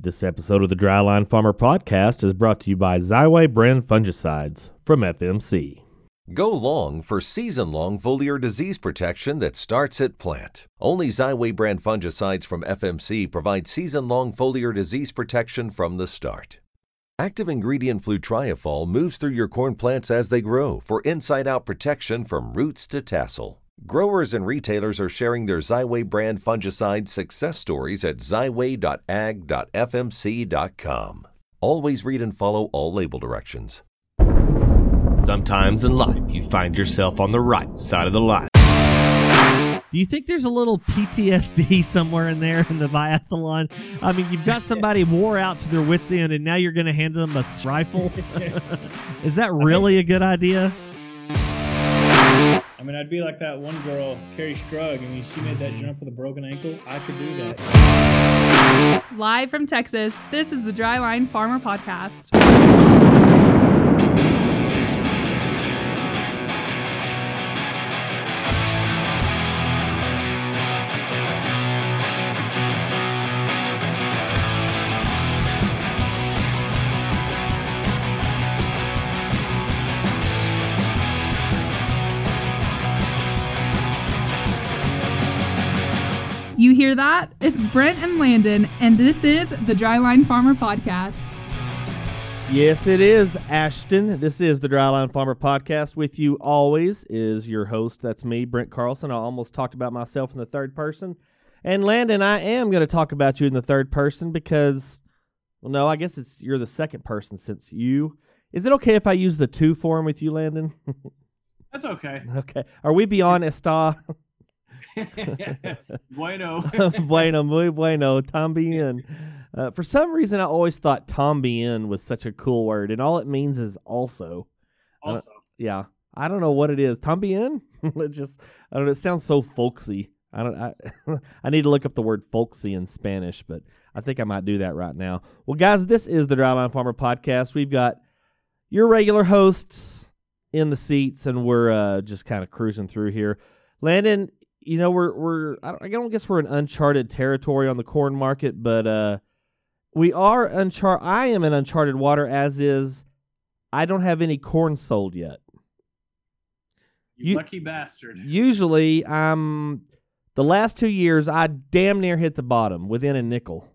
This episode of the Dryline Farmer Podcast is brought to you by Xyway brand fungicides from FMC. Go long for season long foliar disease protection that starts at plant. Only Xyway brand fungicides from FMC provide season long foliar disease protection from the start. Active ingredient flutriafol moves through your corn plants as they grow for inside out protection from roots to tassel. Growers and retailers are sharing their Xyway brand fungicide success stories at xyway.ag.fmc.com. Always read and follow all label directions. Sometimes in life, you find yourself on the right side of the line. Do you think there's a little PTSD somewhere in there in the biathlon? I mean, you've got somebody wore out to their wits' end, and now you're going to hand them a rifle. Is that really a good idea? I mean, I'd be like that one girl, Kerri Strug. I mean, she made that mm-hmm. jump with a broken ankle. I could do that. Live from Texas, this is the Dryline Farmer Podcast. Hear that? It's Brent and Landon, and this is the Dryline Farmer Podcast. Yes, it is, Ashton. This is the Dryline Farmer Podcast. With you always is your host. That's me, Brent Carlson. I almost talked about myself in the third person. And Landon, I am going to talk about you in the third person because, well, no, I guess it's you're the second person since you. Is it okay if I use the two form with you, Landon? That's okay. okay. Are we beyond esta? bueno. bueno, muy bueno, tambien. Uh, for some reason, I always thought tambien was such a cool word, and all it means is also. also. Yeah, I don't know what it is. Tambien. it just, I don't know. It sounds so folksy. I don't. I, I need to look up the word folksy in Spanish, but I think I might do that right now. Well, guys, this is the Dryline Farmer Podcast. We've got your regular hosts in the seats, and we're uh, just kind of cruising through here. Landon, you know we're we're I don't, I don't guess we're in uncharted territory on the corn market, but uh, we are unchar. I am in uncharted water, as is. I don't have any corn sold yet. You, You- lucky bastard. Usually, I'm the last two years I damn near hit the bottom within a nickel.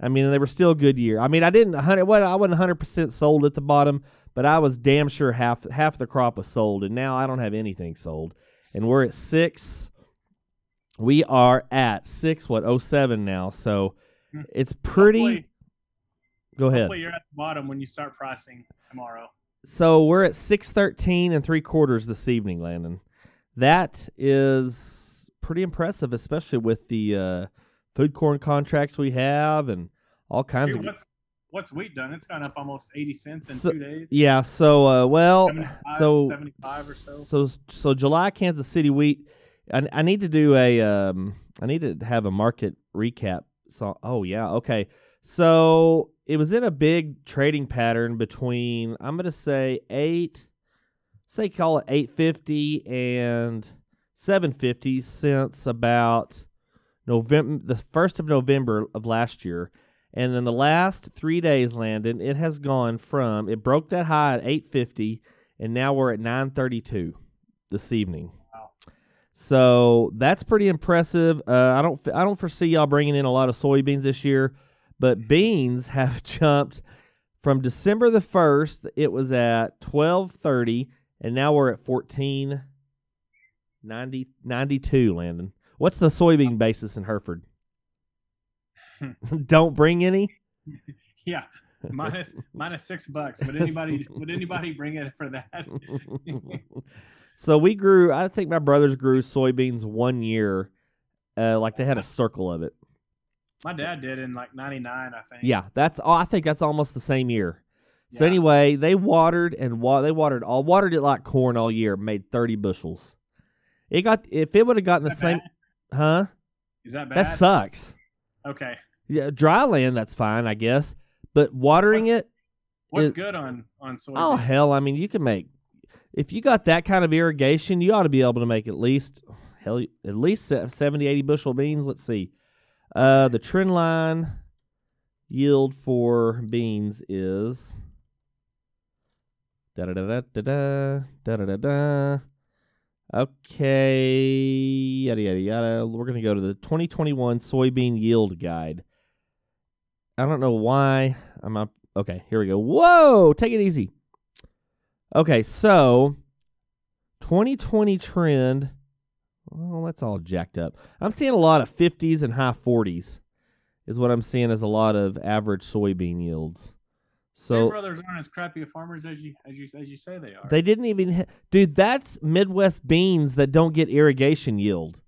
I mean, they were still a good year. I mean, I didn't hundred. What I wasn't hundred percent sold at the bottom, but I was damn sure half half the crop was sold, and now I don't have anything sold. And we're at six. We are at six. What oh seven now? So Hmm. it's pretty. Hopefully, go ahead. hopefully you're at the bottom when you start pricing tomorrow. So we're at six thirteen and three quarters this evening, Landon. That is pretty impressive, especially with the uh, food corn contracts we have and all kinds of. what's, what's wheat done? It's gone up almost 80 cents in So- two days. Yeah. So uh, well, 75, so 75 or so. so so July Kansas City wheat. I, I need to do a um I need to have a market recap. So oh yeah okay. So it was in a big trading pattern between I'm gonna say eight, say call it eight fifty and seven fifty since about November the first of November of last year. And in the last three days, Landon, it has gone from it broke that high at eight fifty and now we're at 9:32 this evening. Wow. So that's pretty impressive. Uh, I don't I don't foresee y'all bringing in a lot of soybeans this year, but beans have jumped from December the first. It was at 12:30, and now we're at 14. 90, 92, Landon. What's the soybean basis in Hereford? don't bring any. Yeah. Minus, minus six bucks. Would anybody would anybody bring it for that? so we grew. I think my brothers grew soybeans one year, uh, like they had a circle of it. My dad did in like 99, I think. Yeah, that's. Oh, I think that's almost the same year. So Yeah. anyway, they watered and wa- they watered all watered it like corn all year. Made thirty bushels. It got if it would have gotten the that same, huh? Is that bad? That sucks. Okay. Yeah, dry land that's fine, I guess. But watering What's- it, What's Is- good on on soybeans? oh hell! I mean, you can make if you got that kind of irrigation, you ought to be able to make at least hell at least se- 70, 80 bushel beans. Let's see, uh, the trend line yield for beans is da da da da da da da da da. Okay, yada yada yada. We're gonna go to the 2021 soybean yield guide. I don't know why I'm up. Okay, here we go. Whoa, take it easy. Okay, so 2020 trend. Well, that's all jacked up. I'm seeing a lot of 50s and high 40s, is what I'm seeing as a lot of average soybean yields. So brothers aren't as crappy of farmers as you as you as you say they are. they didn't even, ha- dude. That's Midwest beans that don't get irrigation yield.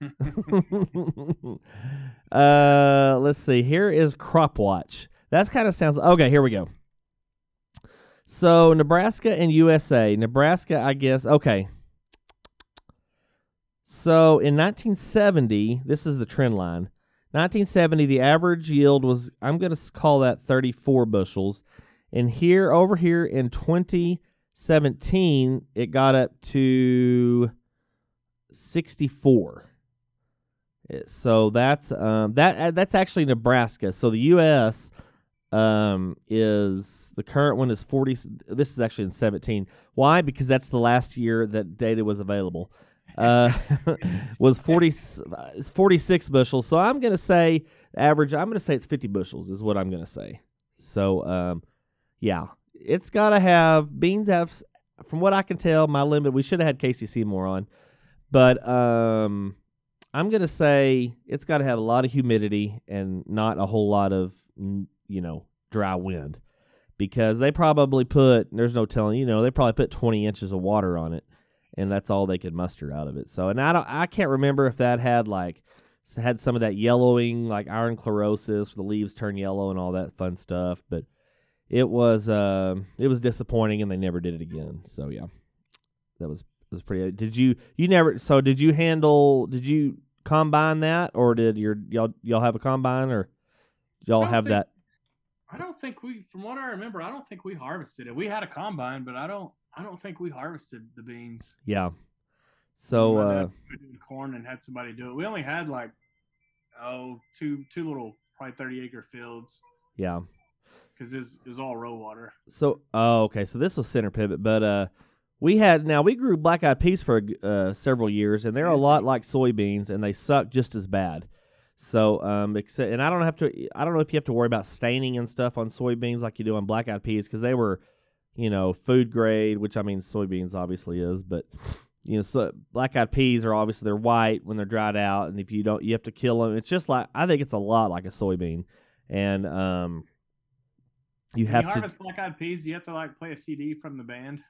uh, let's see. Here is Crop Watch. That kind of sounds okay. Here we go. So Nebraska and USA. Nebraska, I guess. Okay. So in 1970, this is the trend line. 1970, the average yield was I'm going to call that 34 bushels, and here over here in 2017, it got up to 64. So that's um, that uh, that's actually Nebraska. So the U.S. Um, is the current one is 40. This is actually in 17. Why? Because that's the last year that data was available. Uh, was 40 it's 46 bushels. So I'm gonna say average. I'm gonna say it's 50 bushels is what I'm gonna say. So um, yeah, it's gotta have beans have. From what I can tell, my limit. We should have had Casey Seymour on, but um, I'm gonna say it's got to have a lot of humidity and not a whole lot of you know dry wind, because they probably put there's no telling you know they probably put 20 inches of water on it, and that's all they could muster out of it. So and I don't I can't remember if that had like had some of that yellowing like iron chlorosis, where the leaves turn yellow and all that fun stuff, but it was uh, it was disappointing and they never did it again. So yeah, that was was pretty. Did you you never? So did you handle? Did you combine that, or did your y'all y'all have a combine, or y'all have think- that? I don't think we, from what I remember, I don't think we harvested it. We had a combine, but I don't, I don't think we harvested the beans. Yeah. So uh, corn and had somebody do it. We only had like, oh, two, two little, probably thirty acre fields yeah. because it was all row water. So oh okay, so this was center pivot, but uh, we had now we grew black eyed peas for uh, several years, and they're a lot like soybeans, and they suck just as bad. So um, except, and I don't have to. I don't know if you have to worry about staining and stuff on soybeans like you do on black eyed peas because they were, you know, food grade, which I mean soybeans obviously is, but you know, so black eyed peas are obviously they're white when they're dried out, and if you don't, you have to kill them. It's just like I think it's a lot like a soybean, and um, you When have you to. harvest black eyed peas, you have to like play a CD from the band.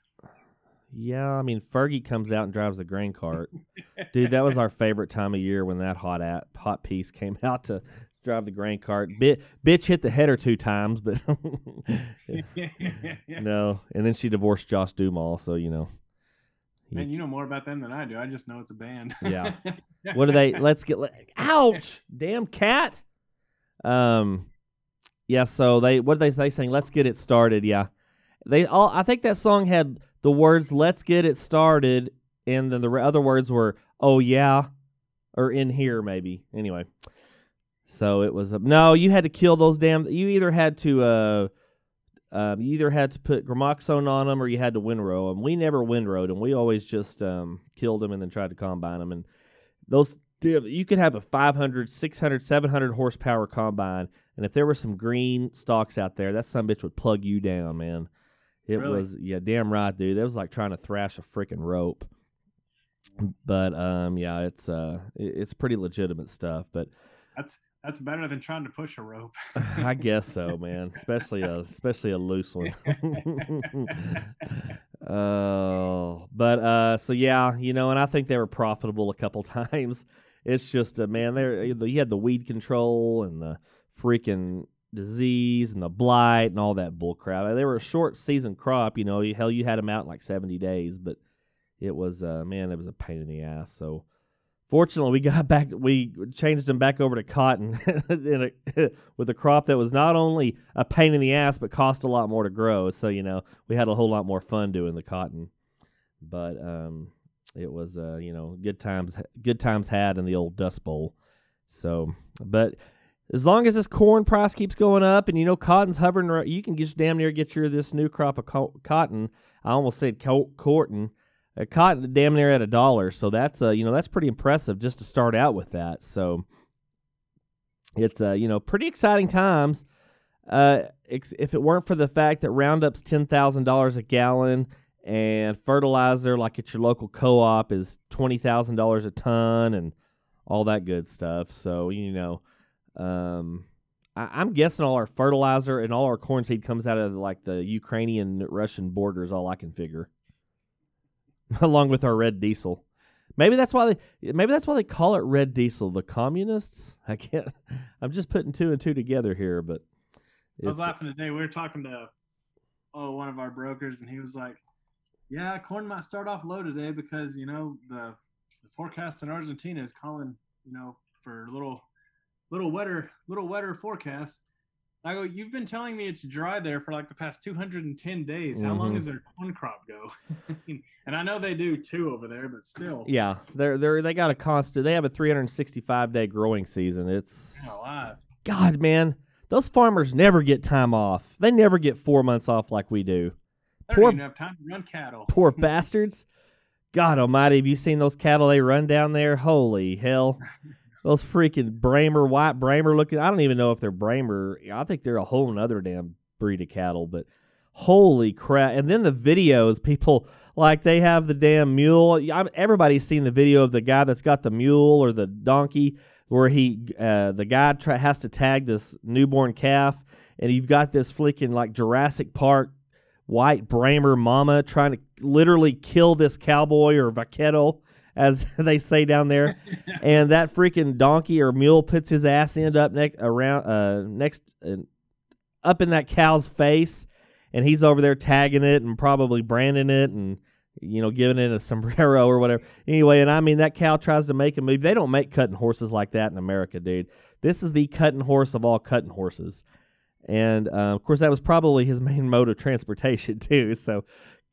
Yeah, I mean Fergie comes out and drives the grain cart. Dude, that was our favorite time of year when that hot at hot piece came out to drive the grain cart. Bit bitch hit the header two times, but no. And then she divorced Josh Duhamel, so you know. Man, you know more about them than I do. I just know it's a band. Yeah. what do they let's get ouch damn cat um yeah so they what did they they saying let's get it started yeah they all i think that song had the words let's get it started and then the other words were oh yeah or in here maybe anyway so it was a, no you had to kill those damn you either had to uh um, you either had to put gramoxone on them or you had to windrow them. We never windrowed them. We always just um, killed them and then tried to combine them. And those you could have a 500 600 700 horsepower combine and if there were some green stalks out there that some bitch would plug you down man it Really? was yeah damn right dude that was like trying to thrash a freaking rope but um yeah it's uh it- it's pretty legitimate stuff but That's that's better than trying to push a rope. i guess so man especially a especially a loose one Oh, but uh, so yeah, you know, and I think they were profitable a couple times. It's just a man, there you had the weed control and the freaking disease and the blight and all that bull crap. They were a short season crop, you know. Hell, you had them out in like seventy days, but it was uh, man, it was a pain in the ass. So fortunately, we got back. We changed them back over to cotton a, with a crop that was not only a pain in the ass but cost a lot more to grow. So you know, we had a whole lot more fun doing the cotton. But um, it was uh, you know good times good times had in the old Dust Bowl. So, but as long as this corn price keeps going up, and you know cotton's hovering, ar- you can just damn near get your this new crop of co- cotton. I almost said co- cotton. Uh, cotton damn near at a dollar, so that's uh, you know that's pretty impressive just to start out with that. So it's uh, you know pretty exciting times. Uh, if it weren't for the fact that Roundup's ten thousand dollars a gallon and fertilizer, like at your local co-op, is twenty thousand dollars a ton, and all that good stuff. So you know, um, I, I'm guessing all our fertilizer and all our corn seed comes out of like the Ukrainian Russian border is all I can figure, along with our red diesel. Maybe that's why they maybe that's why they call it red diesel. The communists. I can't. I'm just putting two and two together here, but I was laughing today. We were talking to oh one of our brokers, and he was like, "Yeah, corn might start off low today because you know the, the forecast in Argentina is calling you know for a little little wetter little wetter forecast." I go, "You've been telling me it's dry there for like the past 210 days. How long Mhm. does their corn crop go?" and I know they do too over there, but still, yeah, they're they're they got a constant. They have a 365 day growing season. It's alive. God, man, those farmers never get time off. They never get four months off like we do. They Poor- don't even have time to run cattle. Poor bastards. God Almighty, have you seen those cattle they run down there? Holy hell! Those freaking Bramer, white Bramer looking. I don't even know if they're Bramer. I think they're a whole other damn breed of cattle. But holy crap! And then the videos, people like they have the damn mule. I'm, everybody's seen the video of the guy that's got the mule or the donkey, where he, uh, the guy try, has to tag this newborn calf, and you've got this freaking like Jurassic Park white Bramer mama trying to literally kill this cowboy or vaquero, as they say down there. and that freaking donkey or mule puts his ass end up next around uh next uh, up in that cow's face, and he's over there tagging it and probably branding it and you know giving it a sombrero or whatever. Anyway, and I mean that cow tries to make a move. They don't make cutting horses like that in America, dude. This is the cutting horse of all cutting horses. And uh, of course, that was probably his main mode of transportation too. So,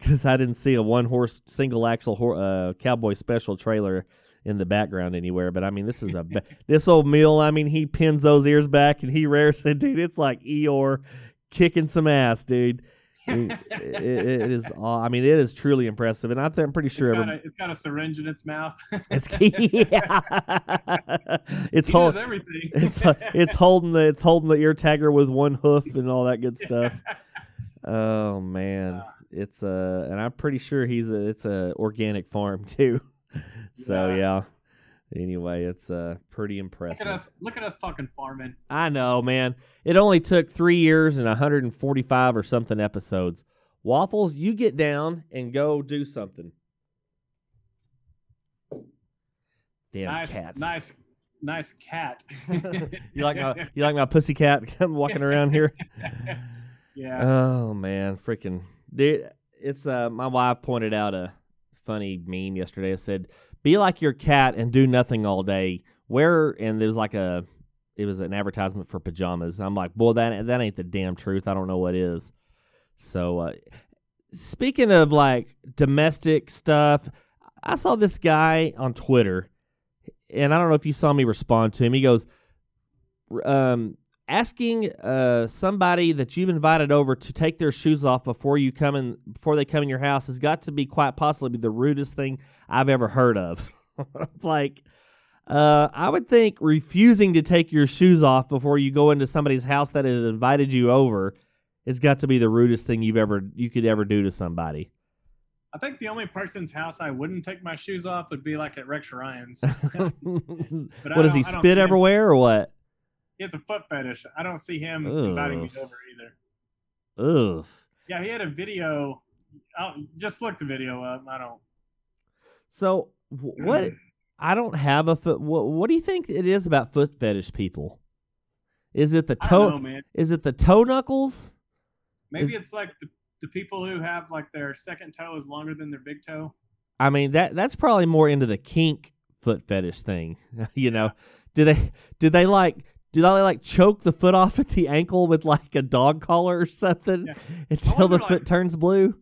because I didn't see a one horse single axle hor- uh, cowboy special trailer in the background anywhere. But I mean, this is a ba- this old mule. I mean, he pins those ears back and he rears it, dude. It's like Eeyore kicking some ass, dude. it, it- it is. I mean, it is truly impressive, and I th- I'm pretty It's sure got, every, a, it's got a syringe in its mouth. it's yeah. it's he whole, everything. it's uh, it's holding the it's holding the ear tagger with one hoof and all that good stuff. Oh man, Yeah. It's uh, and I'm pretty sure he's a it's a organic farm too. so Yeah. yeah. Anyway, it's uh pretty Look impressive. at us! Look at us talking farming. I know, man. It only took three years and 145 or something episodes. Waffles, you get down and go do something. Damn nice, cats. nice, nice cat. you like my you like my pussy cat walking around here? yeah. Oh man, freaking dude! It's uh, my wife pointed out a funny meme yesterday. It said, "Be like your cat and do nothing all day." Where and there's like a, it was an advertisement for pajamas. I'm like, boy, that that ain't the damn truth. I don't know what is. So, uh, speaking of like domestic stuff, I saw this guy on Twitter, and I don't know if you saw me respond to him. He goes, um, asking uh, somebody that you've invited over to take their shoes off before you come in before they come in your house has got to be quite possibly the rudest thing I've ever heard of. like uh, I would think refusing to take your shoes off before you go into somebody's house that has invited you over has got to be the rudest thing you've ever you could ever do to somebody. I think the only person's house I wouldn't take my shoes off would be like at Rex Ryan's. what does he don't- I don't spit everywhere or what? He has a foot fetish. I don't see him Ugh. inviting me over either. Ugh. Yeah, he had a video. I'll, just look the video up. I don't. So what? I don't have a foot. What, what do you think it is about foot fetish people? Is it the toe? know, man. Is it the toe knuckles? Maybe it's like the, the people who have like their second toe is longer than their big toe. I mean that that's probably more into the kink foot fetish thing. you know, do they do they like do they like choke the foot off at the ankle with like a dog collar or something Yeah. until the foot turns blue?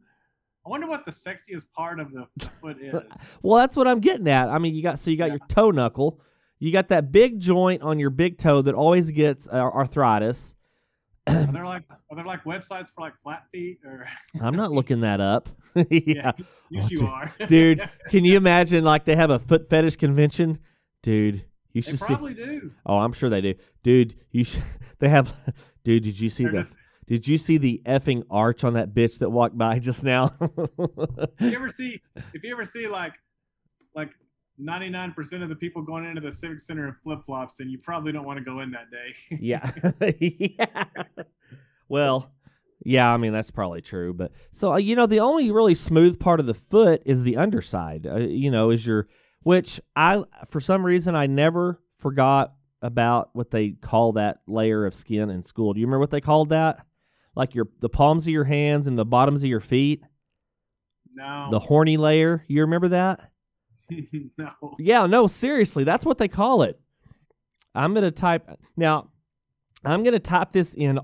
I wonder what the sexiest part of the foot is. Well, that's what I'm getting at. I mean, you got so you got Yeah. your toe knuckle, You got that big joint on your big toe that always gets uh, arthritis. Are there like are there like websites for like flat feet or? I'm not looking that up. yeah. yes, Oh, you dude. are, Dude, can you imagine like they have a foot fetish convention? Dude, you They should see. probably do. Oh, I'm sure they do. Dude, you should they have Dude, did you see the Did you see the effing arch on that bitch that walked by just now? If you ever see if you ever see like like 99% of the people going into the civic center in flip flops, and you probably don't want to go in that day. yeah. yeah. Well, yeah, I mean that's probably true, but so uh, you know the only really smooth part of the foot is the underside. Uh, you know, is your which I for some reason I never forgot about what they call that layer of skin in school. Do you remember what they called that? Like your the palms of your hands and the bottoms of your feet, no. the horny layer. You remember that? no. Yeah, no, seriously, that's what they call it. I'm gonna type now. I'm gonna type this in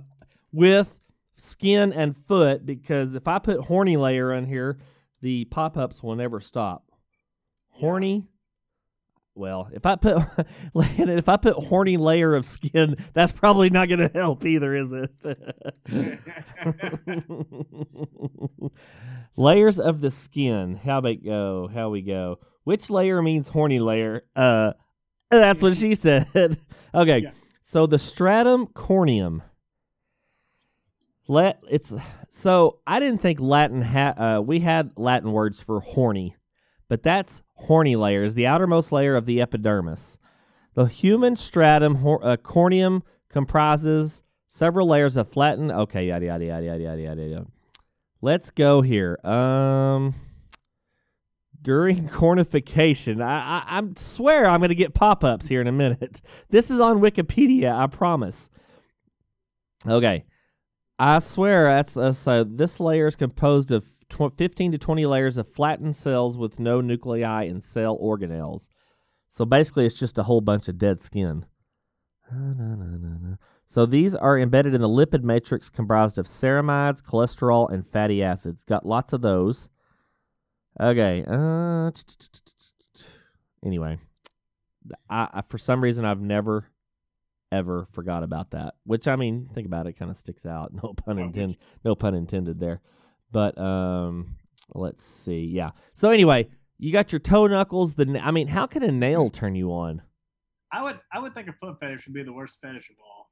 with skin and foot because if I put horny layer on here, the pop-ups will never stop. Horny. Well, if I put if I put horny layer of skin, that's probably not gonna help either, is it? Layers of the skin. How about go? How we go? Which layer means horny layer? Uh, that's what she said. okay, Yeah. so the stratum corneum. Let it's so I didn't think Latin had. Uh, we had Latin words for horny, but that's horny layers, the outermost layer of the epidermis. The human stratum hor- uh, corneum comprises several layers of flattened. Okay, yada yada yada yada yada yada. yada. Let's go here. Um, during cornification, I I, I swear I'm going to get pop ups here in a minute. This is on Wikipedia, I promise. Okay, I swear that's uh, so. This layer is composed of tw- 15 to 20 layers of flattened cells with no nuclei and cell organelles. So basically, it's just a whole bunch of dead skin. So these are embedded in the lipid matrix comprised of ceramides, cholesterol, and fatty acids. Got lots of those. Okay. Uh, anyway, I, I for some reason I've never ever forgot about that. Which I mean, think about it, kind of sticks out. No pun intended. No pun intended there. But um, let's see. Yeah. So anyway, you got your toe knuckles. The I mean, how can a nail turn you on? I would I would think a foot fetish would be the worst fetish of all.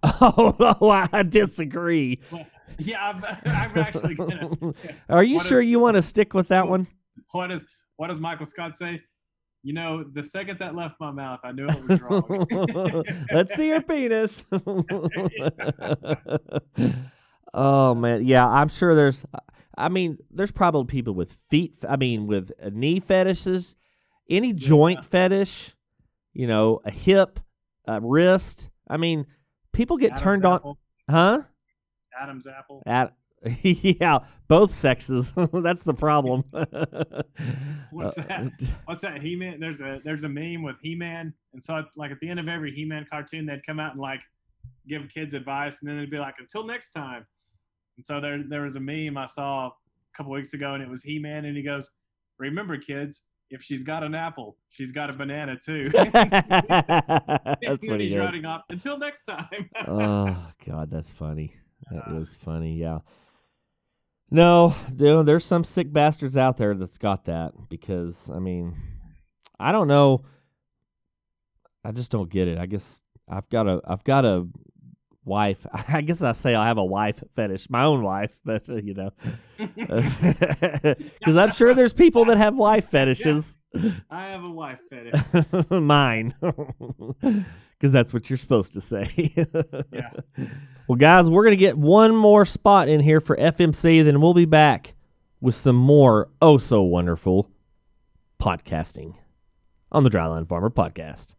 Oh, I disagree. Yeah, I'm, I'm actually gonna. Are you What sure if- you want to stick with that one? What does what does Michael Scott say? You know, the second that left my mouth, I knew it was wrong. Let's see your penis. Oh man, yeah, I'm sure there's. I mean, there's probably people with feet. I mean, with knee fetishes, any joint fetish. You know, a hip, a wrist. I mean, people get Adam's turned on, huh? Adam's apple. At yeah, both sexes. That's the problem. What's Uh, that? What's that? He Man. There's a there's a meme with He Man, and so like at the end of every He Man cartoon, they'd come out and like give kids advice, and then they'd be like, "Until next time." And so there there was a meme I saw a couple weeks ago, and it was He Man, and he goes, "Remember, kids, if she's got an apple, she's got a banana too." That's pretty he's running off. Until next time. oh God, that's funny. That uh. was funny. Yeah. No, dude, there's some sick bastards out there that's got that because I mean, I don't know. I just don't get it. I guess I've got a I've got a wife. I guess I say I have a wife fetish, my own wife, but uh, you know, because I'm sure there's people that have wife fetishes. I have a wife fetish. Mine. Because that's what you're supposed to say. Yeah. Well, guys, we're going to get one more spot in here for FMC, then we'll be back with some more oh so wonderful podcasting on the Dryline Farmer Podcast.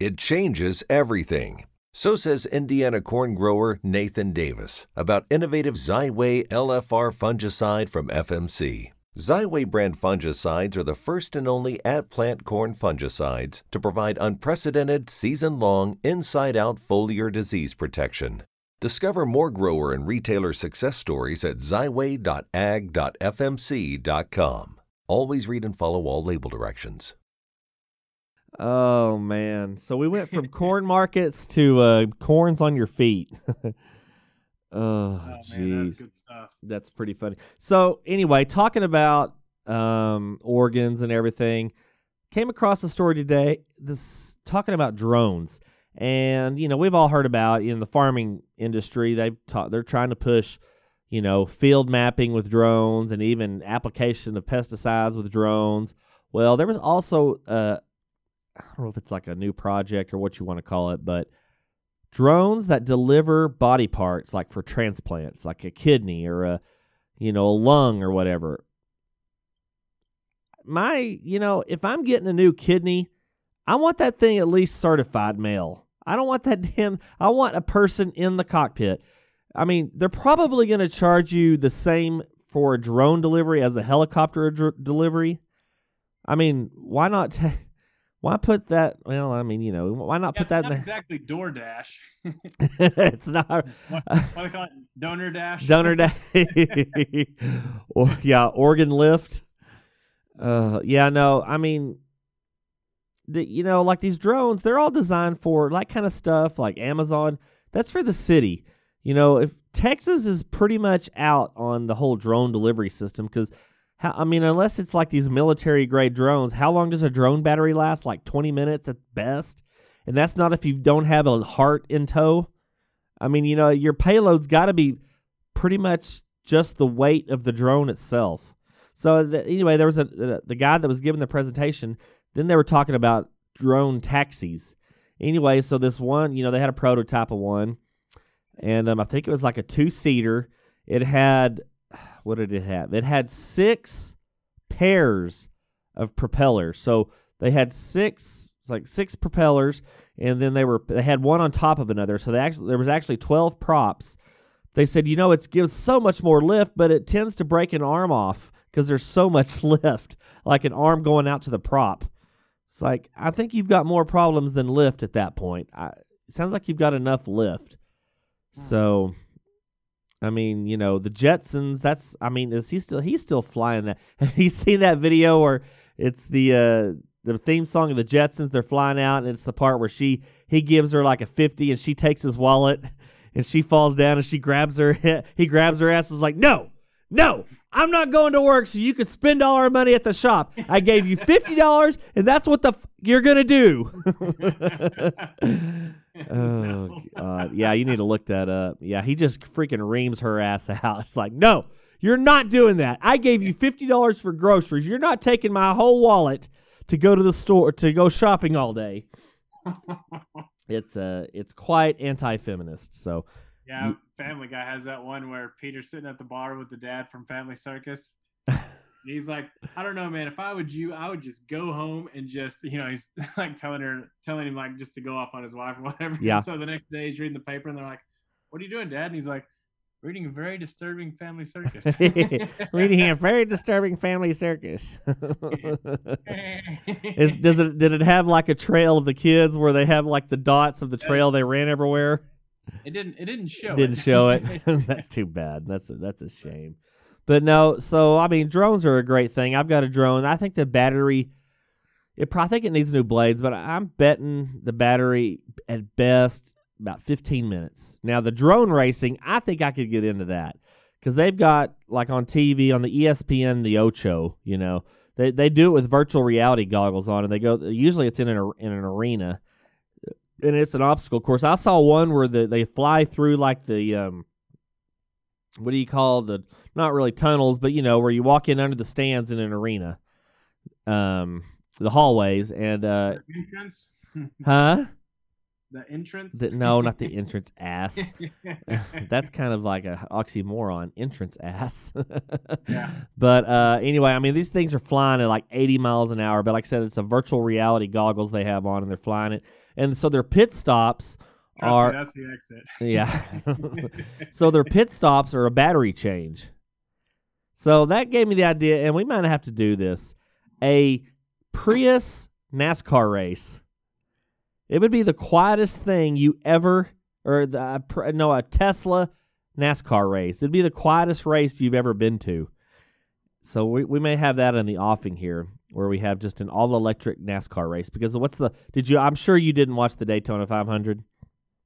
It changes everything. So says Indiana corn grower Nathan Davis about innovative Xyway LFR fungicide from FMC. Xyway brand fungicides are the first and only at plant corn fungicides to provide unprecedented season long inside out foliar disease protection. Discover more grower and retailer success stories at xyway.ag.fmc.com. Always read and follow all label directions. Oh man! So we went from corn markets to uh, corns on your feet. oh Oh man, jeez, that's good stuff. that's pretty funny. So anyway, talking about um, organs and everything, came across a story today. This talking about drones, and you know we've all heard about in the farming industry. They've taught they're trying to push, you know, field mapping with drones and even application of pesticides with drones. Well, there was also uh, I don't know if it's like a new project or what you want to call it, but drones that deliver body parts like for transplants, like a kidney or a you know, a lung or whatever. My, you know, if I'm getting a new kidney, I want that thing at least certified mail. I don't want that damn I want a person in the cockpit. I mean, they're probably going to charge you the same for a drone delivery as a helicopter dr- delivery. I mean, why not why put that well, I mean, you know, why not Yeah, put that it's in not exactly DoorDash. It's not what, what do they call it? Donor Dash. Donor Day. or yeah, organ lift. Uh yeah, no, I mean the you know, like these drones, they're all designed for like kind of stuff like Amazon. That's for the city. You know, if Texas is pretty much out on the whole drone delivery system cuz how, I mean, unless it's like these military grade drones, how long does a drone battery last? Like 20 minutes at best. And that's not if you don't have a heart in tow. I mean, you know, your payload's got to be pretty much just the weight of the drone itself. So the, anyway, there was a the, the guy that was giving the presentation. Then they were talking about drone taxis. Anyway, so this one, you know, they had a prototype of one, and um, I think it was like a two seater. It had what did it have? It had six pairs of propellers. So they had six, like six propellers, and then they were they had one on top of another. So they actually there was actually twelve props. They said, you know, it gives so much more lift, but it tends to break an arm off because there's so much lift, like an arm going out to the prop. It's like I think you've got more problems than lift at that point. I, it sounds like you've got enough lift. Hmm. So, I mean, you know, the Jetsons. That's I mean, is he still he's still flying that? Have you seen that video where it's the uh the theme song of the Jetsons? They're flying out, and it's the part where she he gives her like a fifty, and she takes his wallet, and she falls down, and she grabs her. He grabs her ass. and Is like, no, no, I'm not going to work so you can spend all our money at the shop. I gave you fifty dollars, and that's what the f- you're gonna do. oh god, yeah, you need to look that up. Yeah, he just freaking reams her ass out. It's like, no, you're not doing that. I gave you fifty dollars for groceries. You're not taking my whole wallet to go to the store to go shopping all day. It's uh, it's quite anti-feminist. So Yeah, Family Guy has that one where Peter's sitting at the bar with the dad from Family Circus. And he's like, I don't know, man. If I would you, I would just go home and just, you know, he's like telling her, telling him like just to go off on his wife or whatever. Yeah. So the next day he's reading the paper and they're like, "What are you doing, Dad?" And he's like, "Reading a very disturbing Family Circus." reading a very disturbing family circus. Is, does it did it have like a trail of the kids where they have like the dots of the trail they ran everywhere? It didn't. It didn't show. It didn't it. show it. that's too bad. That's a, that's a shame. But no, so I mean, drones are a great thing. I've got a drone. I think the battery, it probably I think it needs new blades, but I'm betting the battery at best about 15 minutes. Now the drone racing, I think I could get into that because they've got like on TV on the ESPN, the Ocho. You know, they they do it with virtual reality goggles on, and they go. Usually, it's in an in an arena, and it's an obstacle course. I saw one where the, they fly through like the um, what do you call the not really tunnels, but you know where you walk in under the stands in an arena, um, the hallways, and uh, The entrance. huh? The entrance. The, no, not the entrance ass. That's kind of like a oxymoron, entrance ass. Yeah. But uh, anyway, I mean, these things are flying at like 80 miles an hour. But like I said, it's a virtual reality goggles they have on, and they're flying it. And so their pit stops Trust me, are that's the exit. yeah. so their pit stops are a battery change. So that gave me the idea, and we might have to do this: a Prius NASCAR race. It would be the quietest thing you ever, or the no, a Tesla NASCAR race. It'd be the quietest race you've ever been to. So we we may have that in the offing here. Where we have just an all electric NASCAR race. Because what's the? Did you? I'm sure you didn't watch the Daytona 500.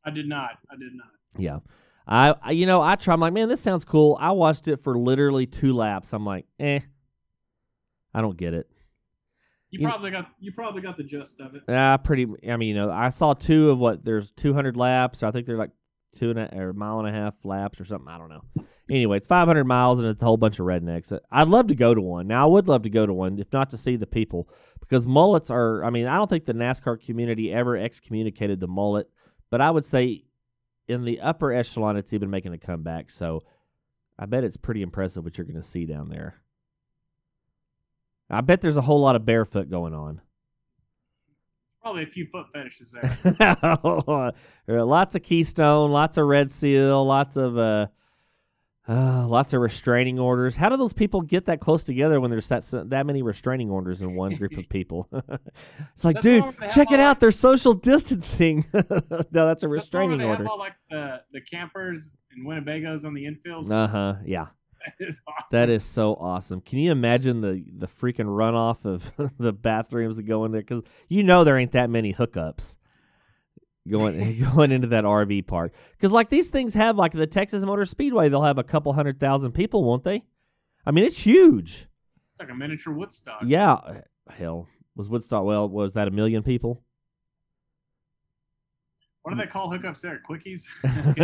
I did not. I did not. Yeah. I, I you know I try. I'm like, man, this sounds cool. I watched it for literally two laps. I'm like, eh, I don't get it. You, You- probably got you probably got the gist of it. Ah, pretty. I mean, you know, I saw two of what there's 200 laps. So I think they're like two and a or a mile and a half laps or something. I don't know. Anyway, it's 500 miles and it's a whole bunch of rednecks. I'd love to go to one. Now, I would love to go to one, if not to see the people, because mullets are. I mean, I don't think the NASCAR community ever excommunicated the mullet, but I would say in the upper echelon, it's even making a comeback. So, I bet it's pretty impressive what you're going to see down there. I bet there's a whole lot of barefoot going on. Probably a few foot fetishes there. There lots of keystone, lots of red seal, lots of uh, uh, lots of restraining orders. How do those people get that close together when there's that that many restraining orders in one group of people? it's like, That's dude, why they have check it out. They're social distancing. no, that's a That's restraining they order. Have all like the the campers and Winnebagos on the infield. Uh huh. Yeah. That is awesome. That is so awesome. Can you imagine the the freaking runoff of the bathrooms that go in there? Because you know there ain't that many hookups going going into that RV park. Because like these things have like the Texas Motor Speedway, they'll have a couple hundred thousand people, won't they? I mean, it's huge. It's like a miniature Woodstock. Yeah. Hell, was Woodstock? Well, was that a million people? What do they call hookups there? Quickies.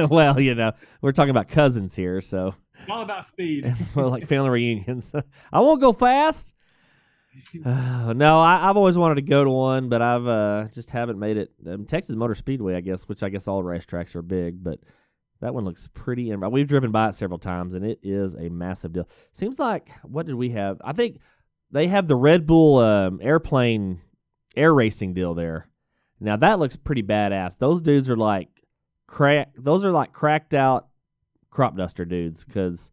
well, you know, we're talking about cousins here, so It's all about speed. More like family reunions. I won't go fast. No, I, I've always wanted to go to one, but I've uh, just haven't made it. Um, Texas Motor Speedway, I guess, which I guess all racetracks are big, but that one looks pretty. And we've driven by it several times, and it is a massive deal. Seems like what did we have? I think they have the Red Bull um, airplane air racing deal there. Now that looks pretty badass. Those dudes are like crack. Those are like cracked out crop duster dudes because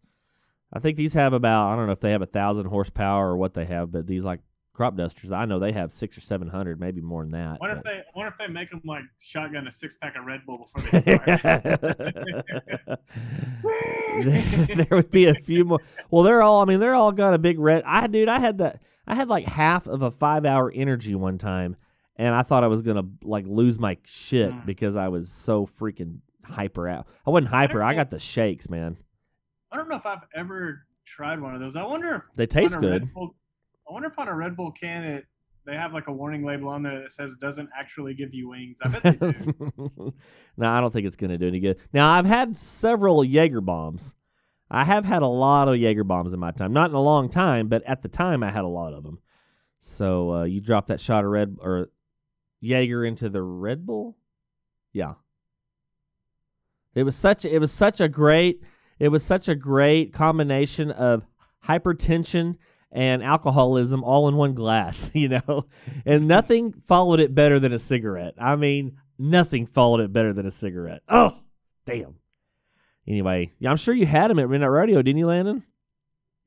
I think these have about I don't know if they have a thousand horsepower or what they have, but these like crop dusters, I know they have six or seven hundred, maybe more than that. What if they? What if they make them like shotgun a six pack of Red Bull before they start? there would be a few more. Well, they're all. I mean, they're all got a big red. I dude, I had that. I had like half of a five hour energy one time, and I thought I was gonna like lose my shit Mm. because I was so freaking hyper out. I wasn't hyper. I got the shakes, man. I don't know if I've ever tried one of those. I wonder if They taste on a Red good. Bull, I wonder if on a Red Bull can it they have like a warning label on there that says doesn't actually give you wings. I bet they do. no, I don't think it's going to do any good. Now, I've had several Jaeger bombs. I have had a lot of Jaeger bombs in my time. Not in a long time, but at the time, I had a lot of them. So uh, you drop that shot of Red or Jaeger into the Red Bull, yeah. It was such. It was such a great. It was such a great combination of hypertension and alcoholism all in one glass, you know? And nothing followed it better than a cigarette. I mean, nothing followed it better than a cigarette. Oh, damn. Anyway, I'm sure you had them at Midnight Radio, didn't you, Landon?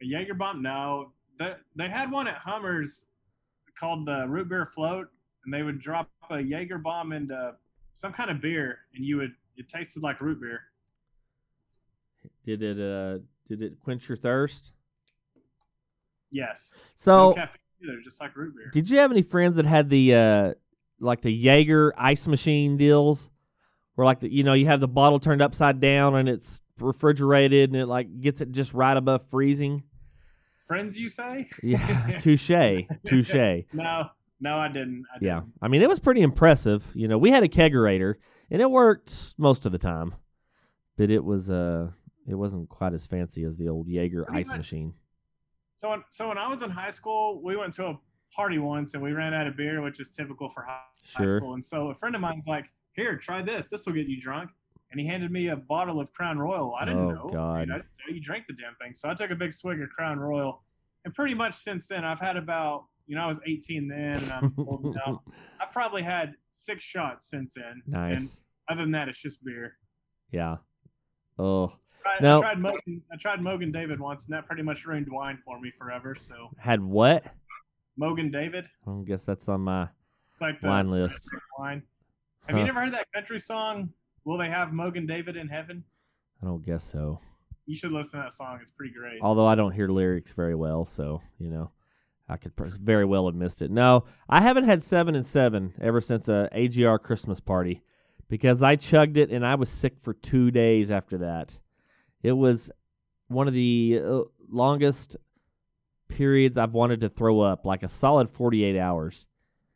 A Jaeger bomb? No. They, they had one at Hummers called the root beer float, and they would drop a Jaeger bomb into some kind of beer, and you would it tasted like root beer. Did it uh did it quench your thirst? Yes. So no caffeine either, just like root beer. Did you have any friends that had the uh like the Jaeger ice machine deals? Where like the, you know, you have the bottle turned upside down and it's refrigerated and it like gets it just right above freezing? Friends, you say? Yeah, touche. Touche. No, no, I didn't. I Yeah. didn't. I mean, it was pretty impressive. You know, we had a kegerator and it worked most of the time. But it was uh it wasn't quite as fancy as the old Jaeger Pretty ice much. machine. So when, so when I was in high school, we went to a party once and we ran out of beer, which is typical for high, high school. And so a friend of mine's like, "Here, try this. This will get you drunk." And he handed me a bottle of Crown Royal. I didn't Oh, know. God. I, mean, I didn't know you drank the damn thing. So I took a big swig of Crown Royal, and pretty much since then, I've had about you know I was 18 then, and I'm old now. I've probably had six shots since then. And Nice. other than that, it's just beer. Yeah. Oh, I, No. I tried Mogen, I tried Mogen David once, and that pretty much ruined wine for me forever. So had what? Mogen David, I guess that's on my like the wine list. wine. Have you Huh. never heard that country song? Will they have Mogen David in heaven? I don't guess so. You should listen to that song. It's pretty great. Although I don't hear lyrics very well, so you know, I could very well have missed it. No, I haven't had seven and seven ever since uh, a AGR Christmas party because I chugged it and I was sick for two days after that. It was one of the uh, longest periods I've wanted to throw up, like a solid 48 hours.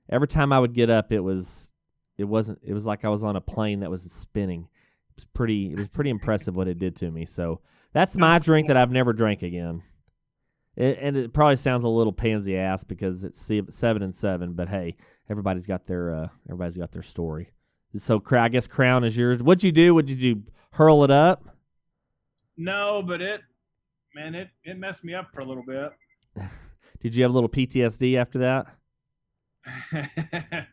Every time I would get up, it was, it wasn't, it was like I was on a plane that was spinning. It was pretty, it was pretty impressive what it did to me. So that's my drink that I've never drank again. It, and it probably sounds a little pansy ass because it's seven and seven, but hey, everybody's got their, uh, everybody's got their story. So I guess Crown is yours. What'd you do? What did you hurl it up? No, but it, man, it it messed me up for a little bit. Did you have a little PTSD after that?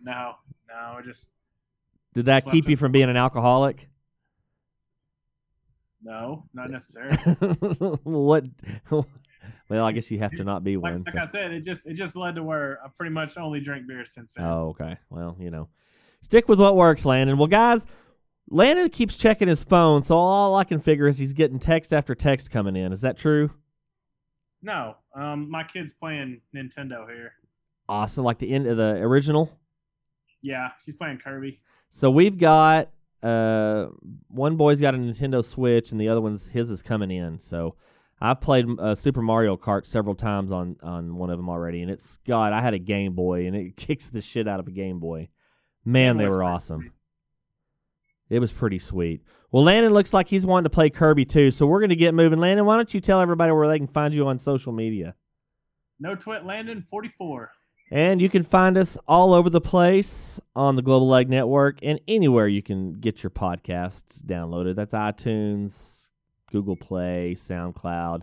no, no, just Did that keep you from being an alcoholic? no, not necessarily. what? Well, I guess you have to not be like, one. like so- I said, it just it just led to where I pretty much only drink beer since then. Oh, okay. Well, you know, stick with what works, Landon. Well, guys, Landon keeps checking his phone, so all I can figure is he's getting text after text coming in. Is that true? No, um, my kid's playing Nintendo here. Awesome. Like the end of the original. Yeah, she's playing Kirby. So we've got uh one boy's got a Nintendo Switch and the other one's his is coming in. So I've played uh, Super Mario Kart several times on on one of them already, and it's God. I had a Game Boy, and it kicks the shit out of a Game Boy. Man, they were awesome. It was pretty sweet. Well, Landon looks like he's wanting to play Kirby too, so we're going to get moving. Landon, why don't you tell everybody where they can find you on social media? No twit Landon, 44. And you can find us all over the place on the Global Ag Network and anywhere you can get your podcasts downloaded. That's iTunes, Google Play, SoundCloud.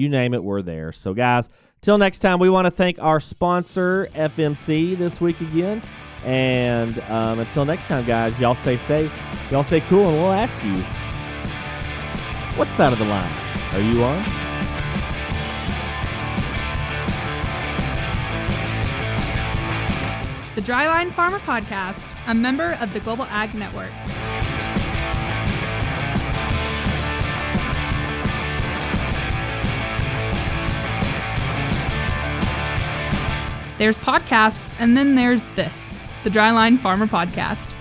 You name it, we're there. So, guys, till next time, we want to thank our sponsor, FMC, this week again. And um, until next time, guys, y'all stay safe, y'all stay cool, and we'll ask you what side of the line are you on? The Dryline Farmer Podcast, a member of the Global Ag Network. There's podcasts, and then there's this, the Dryline Farmer Podcast.